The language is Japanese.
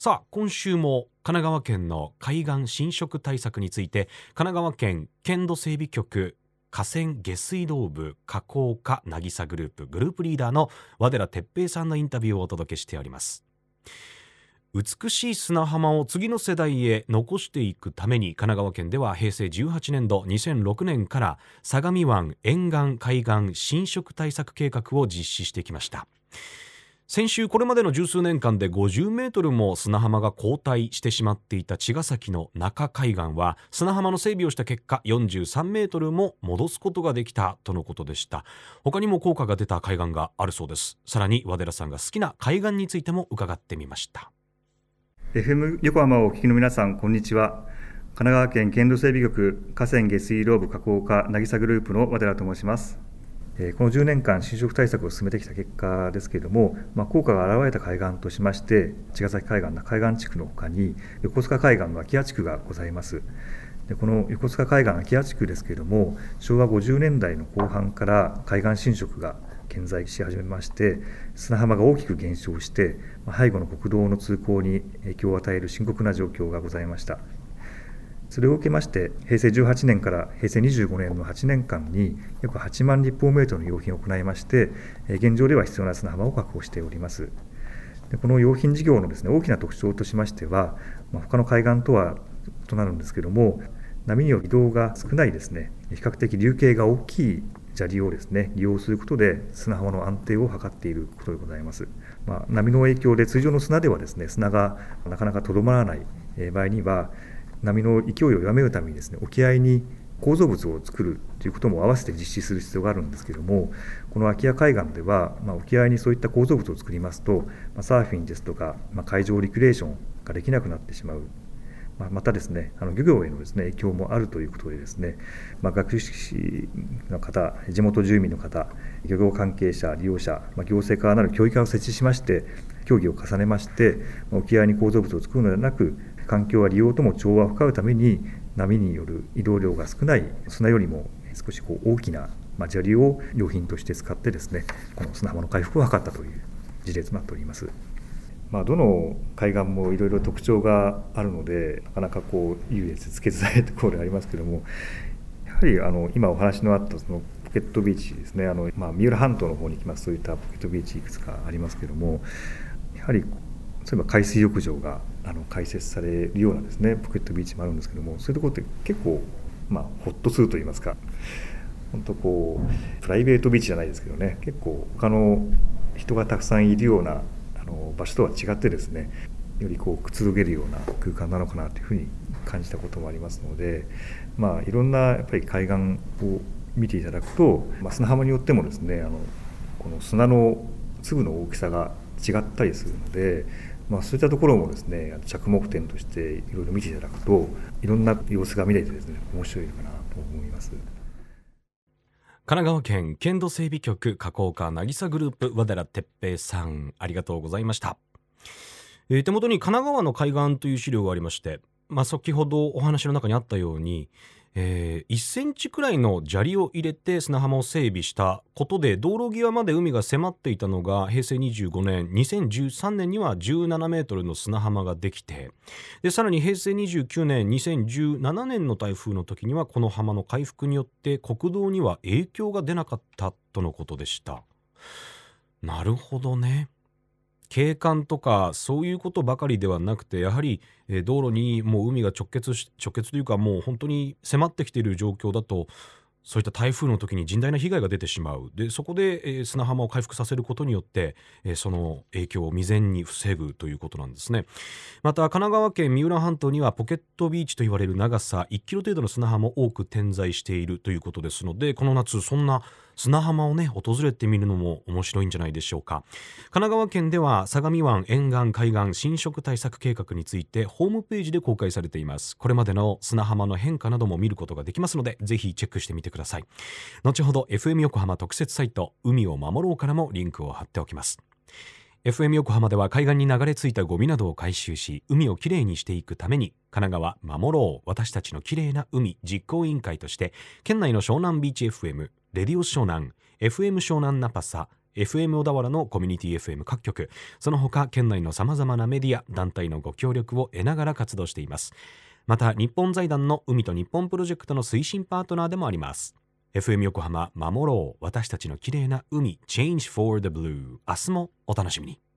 さあ今週も神奈川県の海岸侵食対策について神奈川県県土整備局河川下水道部加工課渚グループグループリーダーの和寺哲平さんのインタビューをお届けしております。美しい砂浜を次の世代へ残していくために神奈川県では平成18年度2006年から相模湾沿岸海岸侵食対策計画を実施してきました。先週これまでの十数年間で50メートルも砂浜が後退してしまっていた茅ヶ崎の中海岸は砂浜の整備をした結果43メートルも戻すことができたとのことでした。他にも効果が出た海岸があるそうです。さらに和寺さんが好きな海岸についても伺ってみました。FM 横浜をお聞きの皆さんこんにちは。神奈川県県土整備局河川下水道部加工課渚グループの和寺と申します。この10年間、侵食対策を進めてきた結果ですけれども、まあ、効果が現れた海岸としまして、茅ヶ崎海岸の海岸地区のほかに、横須賀海岸の空き家地区がございます。でこの横須賀海岸空き家地区ですけれども、昭和50年代の後半から海岸侵食が顕在し始めまして、砂浜が大きく減少して、背後の国道の通行に影響を与える深刻な状況がございました。それを受けまして、平成18年から平成25年の8年間に約8万立方メートルの用品を行いまして、現状では必要な砂浜を確保しております。でこの用品事業のですね大きな特徴としましては、まあ、他の海岸とは異なるんですけれども、波による移動が少ないですね、比較的流径が大きい砂利をですね利用することで砂浜の安定を図っていることでございます。まあ、波の影響で通常の砂ではですね砂がなかなかとどまらない場合には波の勢いを弱めるためにですね沖合に構造物を作るということも合わせて実施する必要があるんですけれどもこの空き家海岸では、まあ、沖合にそういった構造物を作りますと、まあ、サーフィンですとか、まあ、海上リクレーションができなくなってしまう。ままたですね、あの漁業へのですね影響もあるということでですね、まあ、学士の方、地元住民の方、漁業関係者、利用者、ま、行政側なる協議会を設置しまして、協議を重ねまして、沖合に構造物を作るのではなく、環境は利用とも調和を図るために波による移動量が少ない砂よりも少しこう大きな砂利を用品として使ってですねこの砂浜の回復を図ったという事例となっております。まあ、どの海岸もいろいろ特徴があるのでなかなかこう優劣つけづらいところでありますけどもやはりあの今お話のあったそのポケットビーチですねあの、まあ、三浦半島の方に行きますそういったポケットビーチいくつかありますけどもやはり例えば海水浴場があの開設されるようなですねポケットビーチもあるんですけどもそういうところって結構、まあ、ホッとすると言いますか本当こうプライベートビーチじゃないですけどね結構他の人がたくさんいるようなあの場所とは違ってですねよりこうくつろげるような空間なのかなというふうに感じたこともありますので、まあ、いろんなやっぱり海岸を見ていただくと、まあ、砂浜によってもですねあのこの砂の粒の大きさが違ったりするのでまあ、そういったところもですね着目点としていろいろ見ていただくといろんな様子が見れてですね面白いかなと思います。神奈川県県土整備局加工課渚グループ和寺哲平さんありがとうございました、えー、手元に神奈川の海岸という資料がありまして、まあ、先ほどお話の中にあったようにえー、1センチくらいの砂利を入れて砂浜を整備したことで道路際まで海が迫っていたのが平成25年2013年には17メートルの砂浜ができてでさらに平成29年2017年の台風の時にはこの浜の回復によって国道には影響が出なかったとのことでした。なるほどね。景観とかそういうことばかりではなくてやはり、えー、道路にもう海が直結直結というかもう本当に迫ってきている状況だとそういった台風の時に甚大な被害が出てしまう。でそこで、えー、砂浜を回復させることによって、えー、その影響を未然に防ぐということなんですね。また神奈川県三浦半島にはポケットビーチと言われる長さ1キロ程度の砂浜も多く点在しているということですのでこの夏そんな砂浜をね訪れてみるのも面白いんじゃないでしょうか。神奈川県では相模湾沿岸海岸侵食対策計画についてホームページで公開されています。これまでの砂浜の変化なども見ることができますのでぜひチェックしてみてください。後ほど FM 横浜特設サイト海を守ろうからもリンクを貼っておきます。FM 横浜では海岸に流れ着いたゴミなどを回収し海をきれいにしていくために神奈川守ろう私たちのきれいな海実行委員会として県内の湘南ビーチ FM レディオ湘南 FM 湘南ナパサ FM 小田原のコミュニティ FM 各局。その他県内のさまざまなメディア団体のご協力を得ながら活動しています。また日本財団の海と日本プロジェクトの推進パートナーでもあります。FM 横浜守ろう。私たちの綺麗な海 Change for the Blue 明日もお楽しみに。